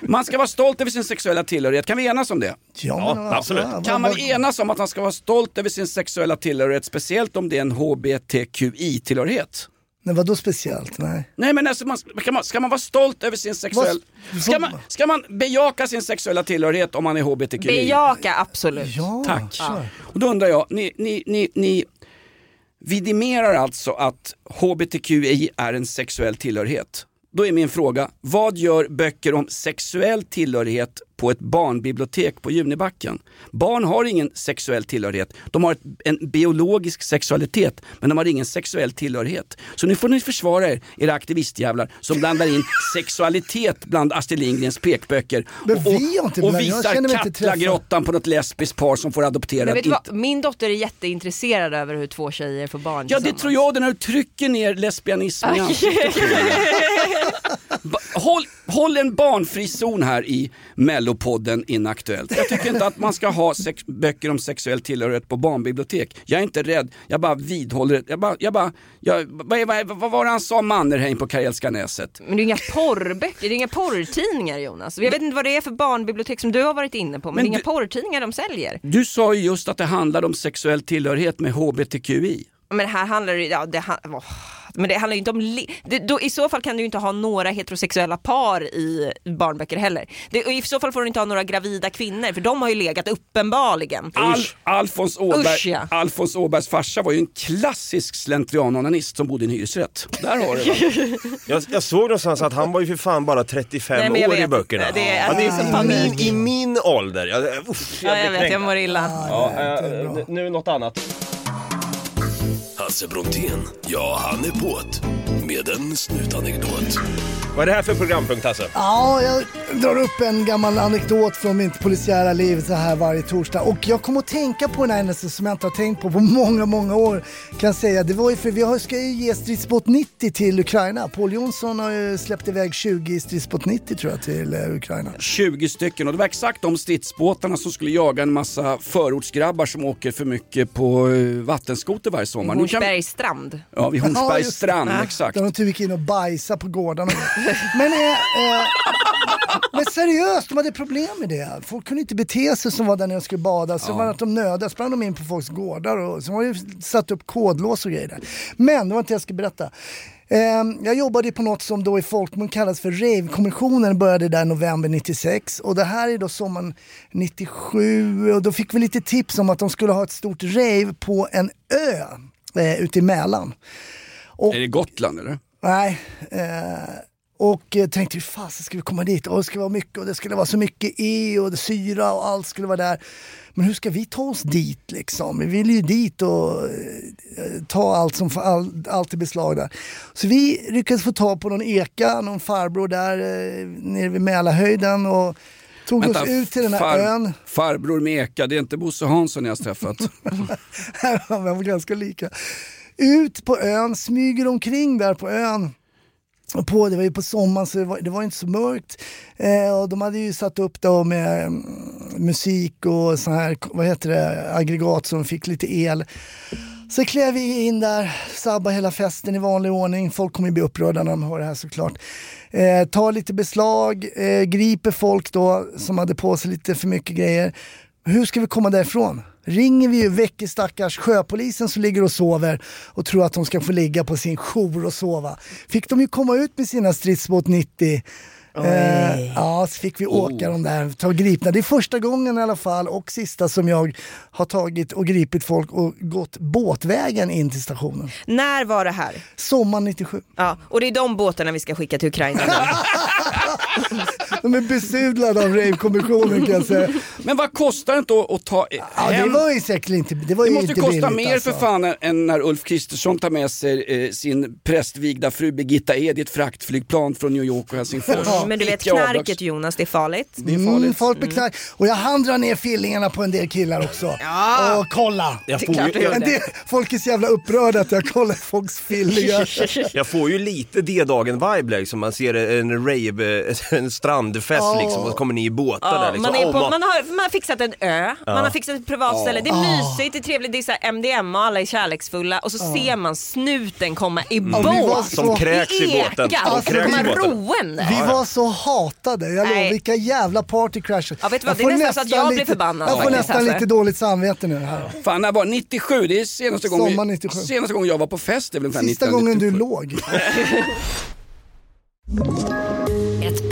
man ska vara stolt över sin sexuella tillhörighet, kan vi enas om det? Ja, men, absolut. vad- Kan man enas om att man ska vara stolt över sin sexuella tillhörighet, speciellt om det är en HBTQI-tillhörighet? Nej, vadå speciellt? Nej. Nej men alltså, man, ska, man, ska man vara stolt över sin sexuella... Ska man, ska man bejaka sin sexuella tillhörighet om man är HBTQI? Bejaka absolut. Ja, Tack. kör. Och då undrar jag, ni, ni, ni, ni vidimerar alltså att HBTQI är en sexuell tillhörighet. Då är min fråga, vad gör böcker om sexuell tillhörighet på ett barnbibliotek på Junibacken? Barn har ingen sexuell tillhörighet. De har en biologisk sexualitet, men de har ingen sexuell tillhörighet. Så nu får ni försvara er, era aktivistjävlar som blandar in <laughs> sexualitet bland Astrid Lindgrens pekböcker. Men och, vi har inte och, visar. Katlagrottan på något lesbiskt par som får adoptera. Men vet du Inte- vad? Min dotter är jätteintresserad över hur två tjejer får barn Ja det tror jag det när du trycker ner lesbianismen i ansiktet <laughs> håll, en barnfri zon här i mellopodden Inaktuellt. Jag tycker inte att man ska ha sex, böcker om sexuell tillhörighet på barnbibliotek. Jag är inte rädd, jag bara vidhåller det. Jag bara, jag bara, jag, vad, vad, vad var det han sa Mannerheim på Karelska näset? Men det är inga porrböcker, det är inga porrtidningar Jonas. Jag vet inte vad det är för barnbibliotek som du har varit inne på, men, Men det är inga du- porrtidningar de säljer. Du sa ju just att det handlade om sexuell tillhörighet med HBTQI. Men här handlar det, ja, det, åh, men det handlar ju inte om, det, då, i så fall kan du ju inte ha några heterosexuella par i barnböcker heller. Det, och I så fall får du inte ha några gravida kvinnor, för de har ju legat uppenbarligen. Al Alfons, Åberg, Usch, ja. Alfons Åbergs farsa var ju en klassisk slentrianonanist som bodde i en hyresrätt. Där har du det. <laughs> Jag, jag såg någonstans att han var ju för fan bara 35 Nej, år i vet. böckerna. Det är- det alltså, det är så i, min. I min ålder. Jag, uff, jag Ja, jag vet, jag mår illa. Ja, eh, nu något annat. Hasse Brontén, ja han är på't. Med en snutanekdot. Vad är det här för programpunkt Hasse? Ja, jag drar upp en gammal anekdot från mitt polisiära liv så här varje torsdag. Och jag kom att tänka på en händelse som jag inte har tänkt på på många, många år. Kan jag säga. Det var ju för vi har- ska ju ge stridsbåt 90 till Ukraina. Paul Jonsson har ju släppt iväg 20 stridsbåt 90 tror jag till eh, Ukraina. 20 stycken och det var exakt de stridsbåtarna som skulle jaga en massa förortsgrabbar som åker för mycket på eh, vattenskoter varje sommar. Kan- Hornsbergs strand. Ja, vid Ja, Hornsbergs just strand, exakt. Där de typ gick in och bajsade på gårdarna. Men, eh, eh, men seriöst, de hade problem med det. Folk kunde inte bete sig som var där nere och skulle bada. Så var det att de nödade, sprang de in på folks gårdar och så har ju satt upp kodlås och grejer där. Men det var inte det jag skulle berätta. Eh, jag jobbade på något som då i folkmun kallas för Rave-kommissionen, började där november 96 och det här är då sommaren 97 och då fick vi lite tips om att de skulle ha ett stort rave på en ö eh, ute i Mälaren. Och, Är det Gotland eller? Nej. Eh, Och tänkte hur fasen ska vi komma dit? Och det skulle vara mycket och det skulle vara så mycket E och syra och allt skulle vara där. Men hur ska vi ta oss dit liksom? Vi vill ju dit och eh, ta allt som all, allt i beslag där. Så vi lyckades få tag på någon eka, någon farbror där eh, nere vid Mälarhöjden och tog Vänta, oss ut till den här far- ön. Farbror med eka, det är inte Bosse Hansson jag har träffat. <laughs> De var ganska lika. Ut på ön, smyger omkring där på ön. Och på, det var ju på sommaren så det var, det var inte så mörkt. Eh, och de hade ju satt upp då med mm, musik och så här, vad heter det, aggregat som fick lite el. Så klev vi in där, sabba hela festen i vanlig ordning. Folk kommer ju bli upprörda när de hör det här såklart. Eh, tar lite beslag, eh, griper folk då som hade på sig lite för mycket grejer. Hur ska vi komma därifrån? Ringer vi ju väcker stackars sjöpolisen som ligger och sover och tror att de ska få ligga på sin jour och sova. Fick de ju komma ut med sina stridsbåt 90 Eh, ja, så fick vi åka de där, ta gripna. Det är första gången i alla fall och sista som jag har tagit och gripit folk och gått båtvägen in till stationen. När var det här? Sommaren 97. Ja, och det är de båtarna vi ska skicka till Ukraina. <laughs> De är besudlade av Rave-kommissionen kan jag säga. Men vad kostar det inte att, att ta Ja, det hem? var ju säkert inte, det var Det ju måste inte kosta billigt mer alltså. för fan än- när Ulf Kristersson tar med sig eh, sin prästvigda fru Birgitta Ed i ett fraktflygplan från New York och Helsingfors. Men du vet knarket Jonas, det är farligt. Det är Mm, farligt. folk med knark. Och jag hann dra ner fillingarna på en del killar också. Och kolla! Jag får, ju, del, folk är så jävla upprörda att jag kollar folks fillingar. jag får ju lite D-dagen-vibe liksom. Man ser en rave, en strandfest Ja. liksom och så kommer ni i båtar där Ja, liksom. man, är på, man- man, har, man har fixat en ö, man har fixat ett privatställe, det är mysigt, det är trevligt, det är så MDMA och alla är kärleksfulla och så ser man snuten komma i båt. vi var så- Som kräks i båten. Eka, De och så kräks i båten. roende. Vi var så hatade, jag lovar, vilka jävla partycrashers. Ja, vet du vad, det är nästan så att jag blir förbannad Jag får nästan alltså. lite dåligt samvete nu här. Fan, när var det? 97? Det är senaste gången, Sommar 97. senaste gången jag var på fest. Det är väl Sista 1997. gången du låg. <laughs> <laughs>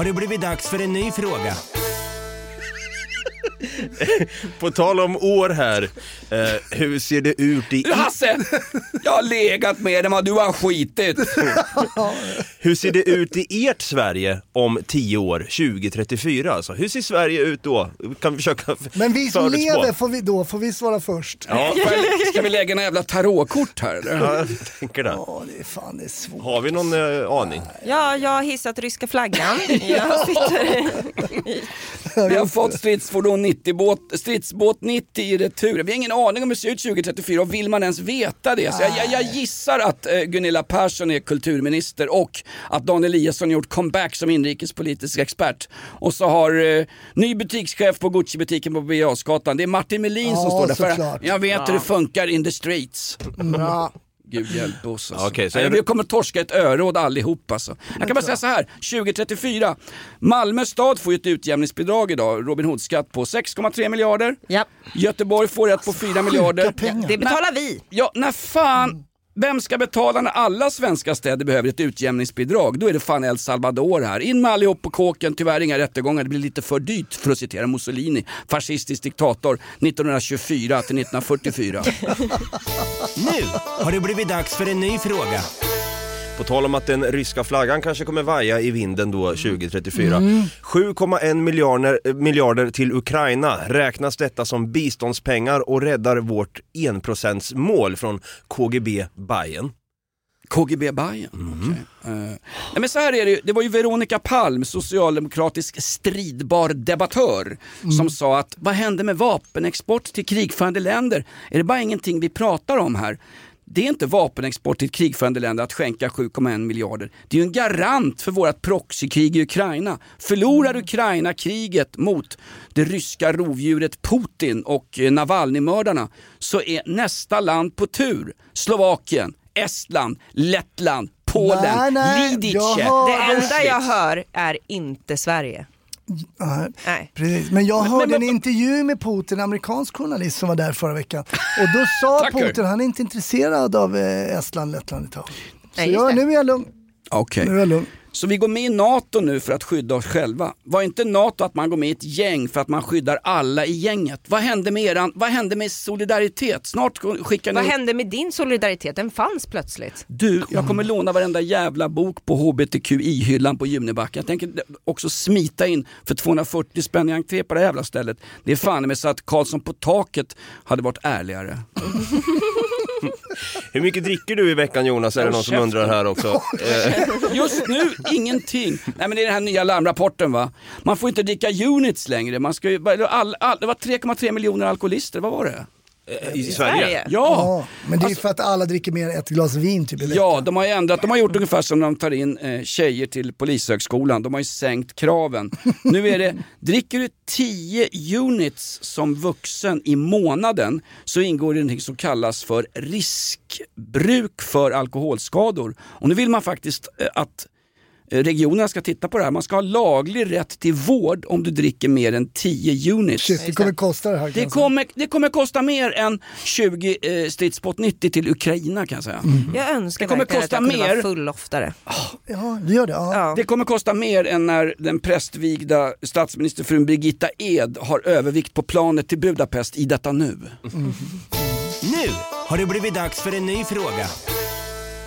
Har det blivit dags för en ny fråga. På tal om år här, eh, hur ser det ut i... Du Hasse! Jag har legat med dem och du har skitit. <laughs> Hur ser det ut i ert Sverige om 10 år, 2034 alltså? Hur ser Sverige ut då? Kan vi försöka Men vi som förutspå? lever, får vi, då får vi svara först. Ja, Ska vi lägga några jävla tarotkort här eller? ja, jag tänker det. Ja, det är fan det är svårt. Har vi någon eh, aning? Ja, jag har hissat ryska flaggan. Jag sitter... Vi har fått stridsfordon 90, båt, stridsbåt 90 i retur. Vi har ingen aning om hur det ser ut 2034 och vill man ens veta det? Så jag, jag, jag gissar att eh, Gunilla Persson är kulturminister och att Dan Eliasson gjort comeback som inrikespolitisk expert. Och så har eh, ny butikschef på Gucci-butiken på Birger. Det är Martin Melin som Ja, står där. För jag vet hur det funkar in the streets. Bra. Gud hjälp oss alltså. Okej, så är det- Vi kommer torska ett öråd allihop alltså. Jag kan bara säga så här, 2034. Malmö stad får ju ett utjämningsbidrag idag, Robin Hood-skatt på 6,3 miljarder. Ja, Göteborg får ett på 4 miljarder. pengar. det betalar vi. Ja, när fan vem ska betala när alla svenska städer behöver ett utjämningsbidrag? Då är det fan El Salvador här. In med allihop på kåken, tyvärr inga rättegångar, det blir lite för dyrt för att citera Mussolini, fascistisk diktator 1924 till 1944. <laughs> Nu har det blivit dags för en ny fråga. På tal om att den ryska flaggan kanske kommer vaja i vinden då 2034. Mm. 7,1 miljarder, eh, miljarder till Ukraina. Räknas detta som biståndspengar och räddar vårt 1%-mål från KGB Bayern? KGB Bayern. okej. Eh, nej men så här är det, ju. det var ju Veronica Palm, socialdemokratisk stridbar debattör, som sa att vad händer med vapenexport till krigförande länder? Är det bara ingenting vi pratar om här? Det är inte vapenexport till krigförande länder att skänka 7,1 miljarder. Det är ju en garant för vårt proxykrig i Ukraina. Förlorar Ukraina kriget mot det ryska rovdjuret Putin och eh, Navalny-mördarna så är nästa land på tur Slovakien, Estland, Lettland, Polen, Nej, nej, Lidice. Det enda jag hör är inte Sverige. Nej. Precis. Men jag Men- hörde men- en intervju med Putin, en amerikansk journalist som var där förra veckan. Och då sa. <laughs> Putin, han är inte intresserad av eh, Estland, Lettland, Litauen. Så Nej, jag, nu är jag lugn. Okej. Nu är jag lugn. Så vi går med i NATO nu för att skydda oss själva. Var inte NATO att man går med i ett gäng för att man skyddar alla i gänget? Vad hände med eran, vad hände med solidaritet? Snart skickar Vad ni... hände med din solidaritet? Den fanns plötsligt. Du, jag kommer låna varenda jävla bok på HBTQI-hyllan på Junibacken. Jag tänker också smita in för 240 spänn i entré på det jävla stället. Det är fan med så att Karlsson på taket hade varit ärligare. <laughs> <laughs> Hur mycket dricker du i veckan Jonas? Är det någon som undrar här också? Eh, Just nu, ingenting. Nej men det är den här nya larmrapporten va. Man får inte dricka units längre. Man ska ju, all, all, det var 3,3 miljoner alkoholister, vad var det? I Sverige? Ja! Ja, men det är för att alla dricker mer än ett glas vin typ i veckan. Ja, de har ju ändrat, de har gjort ungefär som när de tar in eh, tjejer till polishögskolan, de har ju sänkt kraven. <laughs> Nu är det, dricker du 10 units som vuxen i månaden så ingår det något som kallas för riskbruk för alkoholskador. Och nu vill man faktiskt eh, att eh, regionerna ska titta på det här. Man ska ha laglig rätt till vård om du dricker mer än 10 units. Shit, det kommer kosta det här. Det kommer, det kommer kosta mer än 20 eh, stridsbåt 90 till Ukraina kan jag säga. Jag önskar Det kommer verkligen kosta att jag kunde mer. vara full oftare. Ja, det gör det. Ja. Ja. Det kommer kosta mer än när den prästvigda statsministerfrun Birgitta Ed har övervikt på planet till Budapest i detta nu. Nu har det blivit dags för en ny fråga.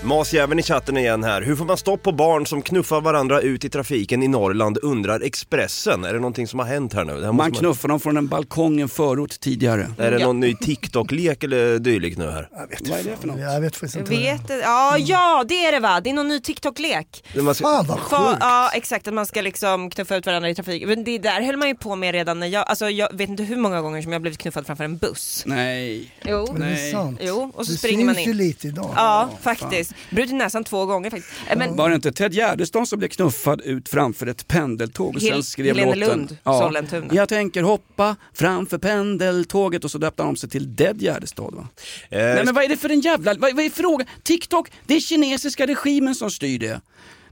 Masjäveln i chatten igen här. Hur får man stopp på barn som knuffar varandra ut i trafiken i Norrland undrar Expressen. Är det någonting som har hänt här nu? Det här Man knuffar dem från en balkong i en förort tidigare. Är det någon ny TikTok-lek eller dylikt nu här? Jag vet, Vad är det för något? Jag vet faktiskt inte. det vet det. Ja, ja, det är det va? Det är någon ny TikTok-lek. Ska- Fan vad För, sjukt. ja exakt, att man ska liksom knuffa ut varandra i trafik. Men det där höll man ju på med redan när jag, alltså jag vet inte hur många gånger som jag blivit knuffad framför en buss. Nej. Jo, Men det är Nej. sant. jo och så det springer man syns ju in. lite idag. Ja, faktiskt. Brutit näsan två gånger faktiskt. Eh, Men, Var det inte Ted Gärdestad som blev knuffad ut framför ett pendeltåg och Hel- sen skrev Helene låten? Lund, Sollentuna. Jag tänker hoppa framför pendeltåget och så döpte han om sig till Dead Gärdestad va? Eh, Nej men vad är det för en jävla, vad, vad är frågan? TikTok, det är kinesiska regimen som styr det.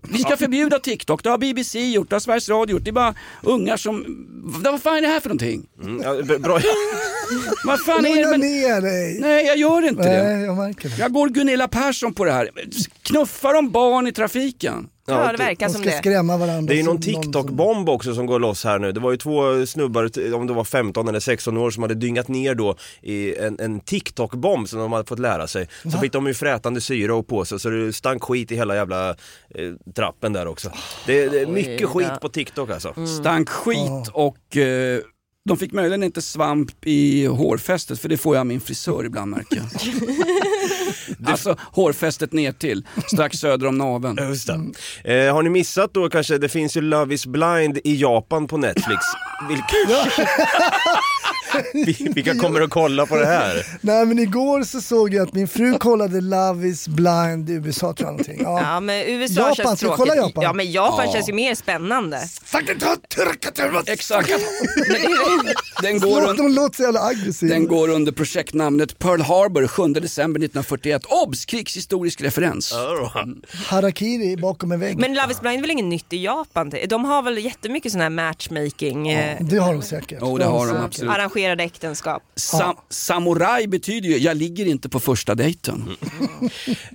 Vi ska förbjuda TikTok, det har BBC gjort, det har Sveriges Radio gjort, det är bara ungar som, vad fan är det här för någonting? mm, ja, bra. <laughs> Vad fan är det? Ner dig. nej jag gör inte det. Nej, jag märker det. Jag går Gunilla Persson på det här. Knuffar de barn i trafiken? ja, det verkar De som ska det. skrämma varandra. Det är ju någon som TikTok-bomb också som går loss här nu. Det var ju två snubbar, om det var 15 eller 16 år, som hade dyngat ner då i en, en TikTok-bomb som de hade fått lära sig. Så fick de ju frätande syra och på sig så det stank skit i hela jävla eh, trappen där också. Det, det är mycket skit på TikTok alltså. Stank skit och eh, de fick möjligen inte svamp i hårfästet för det får jag av min frisör ibland märker jag. <laughs> alltså hårfästet ner till strax söder om naveln. Just det. Eh, har ni missat då kanske, det finns ju Love is blind i Japan på Netflix. <laughs> Vilka, Vi- <laughs> vilka kommer att kolla på det här? Nej men igår så såg jag att min fru kollade Love is blind i USA tror jag någonting. Ja. Ja men USA Japan, känns tråkigt. kolla Japan? Ja men Japan Ja. känns ju mer spännande. Exakt. Den går, un- de låter så jävla aggressiva. den går under projektnamnet Pearl Harbor 7 december 1941. Obs! Krigshistorisk referens. Harakiri bakom en vägg. Men Love is blind är väl inget nytt i Japan? De har väl jättemycket sån här matchmaking, eh, Det har de säkert. Jo, det har de absolut. Arrangerade äktenskap. Sam- Samurai betyder ju, jag ligger inte på första dejten. <laughs>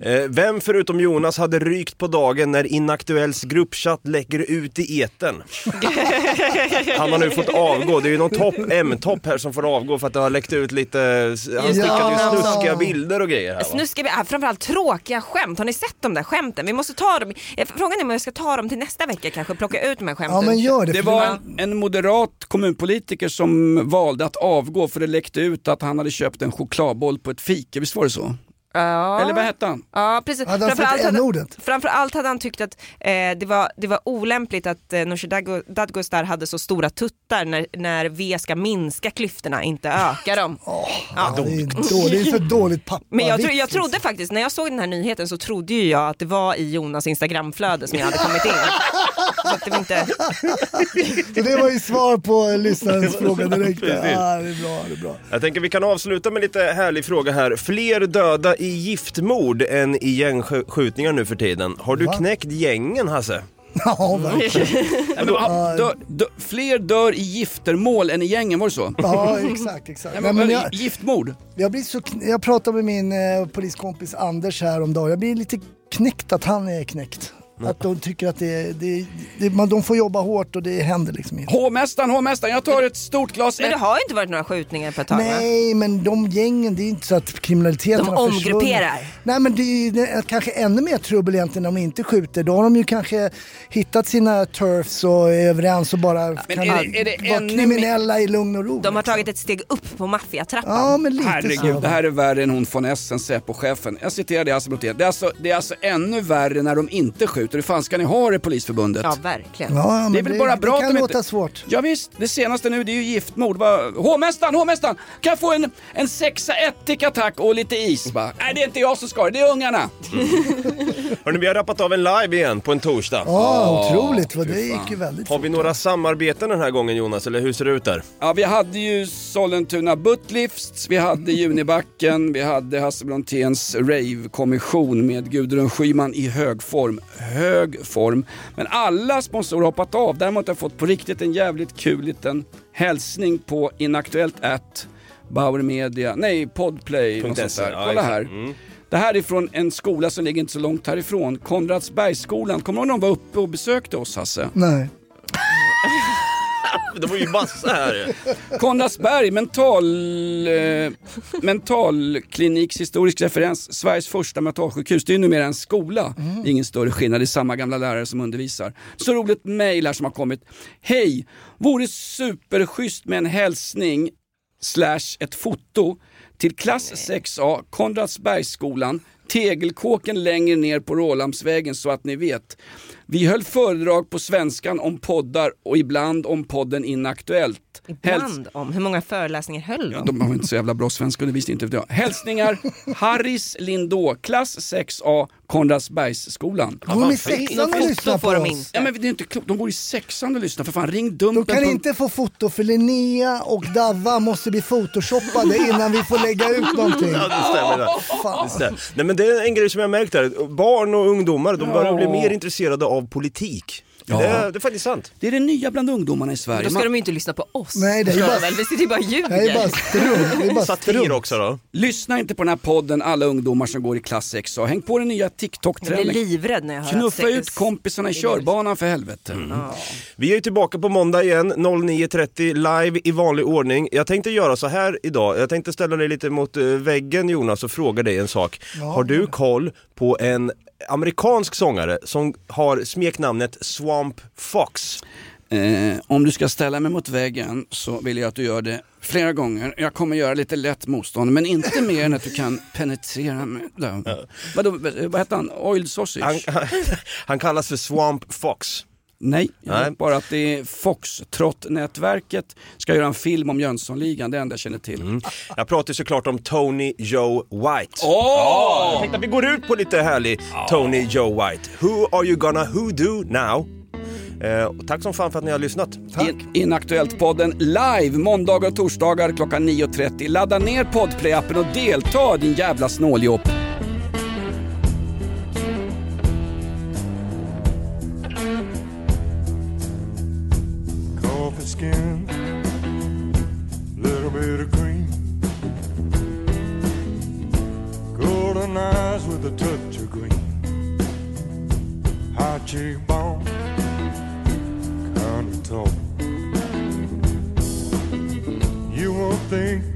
Eh, vem förutom Jonas hade rykt på dagen när Inaktuells gruppchatt läcker ut i eten? <laughs> Han har nu fått avgå, det är ju någon topp, M-topp här som får avgå för att det har läckt ut lite, han skickade ju Ja. snuskiga bilder och grejer här va? Snuskiga, framförallt tråkiga skämt. Har ni sett de där skämten? Vi måste ta dem. Eh, Frågan är om jag ska ta dem till nästa vecka kanske, plocka ut de här skämten. Ja men gör det. Det var en, en moderat kommunpolitiker som valde att avgå för det läckte ut att han hade köpt en chokladboll på ett fika, visst var det så? Ja. Eller vad hette han? Ja precis. Hade han Framförallt hade, framförallt hade han tyckt att eh, det, var, det var olämpligt att eh, Nooshi Dadgo- Dadgostar hade så stora tuttar när, när V ska minska klyftorna, inte öka dem. <laughs> Ja, det, är då, det är för dåligt pappa. Men jag, tro, jag trodde faktiskt, när jag såg den här nyheten så trodde ju jag att det var i Jonas instagramflöde som jag hade kommit in. <laughs> Så att det inte... Så det var ju svar på lyssnarens <laughs> fråga direkt. Ja, det är bra, det är bra. Jag tänker vi kan avsluta med lite härlig fråga här. Fler döda i giftmord än i gängskjutningar nu för tiden. Har du Va? knäckt gängen Hasse? Ja, verkligen. <laughs> Ja, men, dö, dö, fler dör i giftermål än i gängen, var det så? Ja, exakt, exakt. Ja, Nej, men, men jag, Giftmord? jag, blir så, jag pratade med min eh, poliskompis Anders här om dagen. Jag blir lite knäckt att han är knäckt. Att de tycker att det, det, det, man, de får jobba hårt och det händer liksom inte. Hovmästaren, hovmästaren, jag tar ett stort glas Men det har ju inte varit några skjutningar på ett tag va? Nej, men de gängen, det är inte så att kriminaliteten De har försvunnit. omgrupperar. Nej, men det är det är kanske ännu mer trubbel egentligen om de inte skjuter. Då har de ju kanske hittat sina turfs och är överens och bara kan är det- är det vara kriminella i lugn och ro. De har tagit ett steg upp på maffiatrappan. Ja, men lite Herregud, så. det här är värre än hon von Essen, Säpo-chefen. Jag citerar det Hasse Brontén. Det är, alltså, det är alltså ännu värre när de inte skjuter. Hur fan ska ni ha det Polisförbundet? Ja, verkligen. Ja, men det är väl det, bara bra det att kan de låta inte... svårt. Ja, visst, det senaste nu det är ju giftmord. Va- Hovmästaren, hovmästaren! Kan jag få en, en sexa ättika tack och lite is? Va? Nej, det är inte jag som ska det, det är ungarna. <laughs> Hörni, vi har rappat av en live igen på en torsdag. Ja, otroligt. vad fy Det gick ju väldigt Har vi några samarbeten den här gången Jonas, eller hur ser det ut där? Ja, vi hade ju Sollentuna Buttlifts, vi hade <laughs> Junibacken, vi hade Hasse Bronténs rave-kommission med Gudrun Schyman i hög form. Hög form. Men alla sponsorer har hoppat av. Däremot har jag fått på riktigt en jävligt kul liten hälsning på inaktuellt at Bauer Media, nej Podplay, något sånt där. Kolla här. Mm. Det här är från en skola som ligger inte så långt härifrån, Konradsbergsskolan. Kommer du ihåg när de var uppe och besökte oss Hasse? Nej. <laughs> <laughs> Det var ju massa här Konradsberg mental, eh, mentalkliniks historisk referens, Sveriges första mentalsjukhus. Det är ju numera en skola. Det är ingen större skillnad, det är samma gamla lärare som undervisar. Så roligt mejl här som har kommit. Hej! Vore superschysst med en hälsning slash ett foto till klass 6A, Konradsbergsskolan, Tegelkåken längre ner på Rålambsvägen så att ni vet. Vi höll föredrag på svenskan om poddar och ibland om podden Inaktuellt. Häls- Ibland om. Hur många föreläsningar höll Ja, de? de har inte så jävla bra svenskundervisning inte vet jag. Hälsningar <laughs> Harris Lindå, klass 6A, Konradsbergsskolan. Går de i sexan och lyssnar på de oss? inte. Ja men det är inte klokt, de går i sexan och lyssnar för fan ring Dumpen. De kan på- inte få foto för Linnea och Davva måste bli photoshoppade innan vi får lägga ut någonting. <laughs> Ja, det stämmer. Det. Fan. Det stämmer. Nej, men det är en grej som jag märkt här. Barn och ungdomar, de börjar bli mer intresserade av politik. Ja. Det, är, det är faktiskt sant. Det är det nya bland ungdomarna i Sverige. Då ska Man- de ju inte lyssna på oss. Nej, det är bara- väl? Vi sitter ju bara och Det är bara ljuger. strunt. Det är bara Satir strunt. också då. Lyssna inte på den här podden alla ungdomar som går i klass 6A. Häng på den nya Jag blir TikTok-trenden. livrädd när jag hör Knuffa att ut kompisarna i körbanan för helvete. Vi är ju tillbaka på måndag igen, 09.30 live i vanlig ordning. Jag tänkte göra så här idag, jag tänkte ställa dig lite mot eh, väggen Jonas och fråga dig en sak. Har du koll på en amerikansk sångare som har smeknamnet Swamp Fox? Eh, om du ska ställa mig mot väggen så vill jag att du gör det flera gånger. Jag kommer göra lite lätt motstånd, men inte mer än att du kan penetrera mig. Vadå, vad heter han? Oil sausage? Han, <laughs> han kallas för Swamp Fox. Nej, Nej. bara att det är Foxtrot-nätverket ska göra en film om Jönssonligan, det enda jag känner till. Jag pratar såklart om Tony Joe White. Åh! Ja, jag tänkte att vi går ut på lite härlig Tony Joe White. Who are you gonna who do now? Eh, tack som fan för att ni har lyssnat. In, Inaktuellt-podden live måndagar och torsdagar klockan 9.30. Ladda ner Podplay-appen och delta din jävla snåljåp. Skin, little bit of cream, golden eyes with a touch of green, high cheekbone, kind of tall. You won't think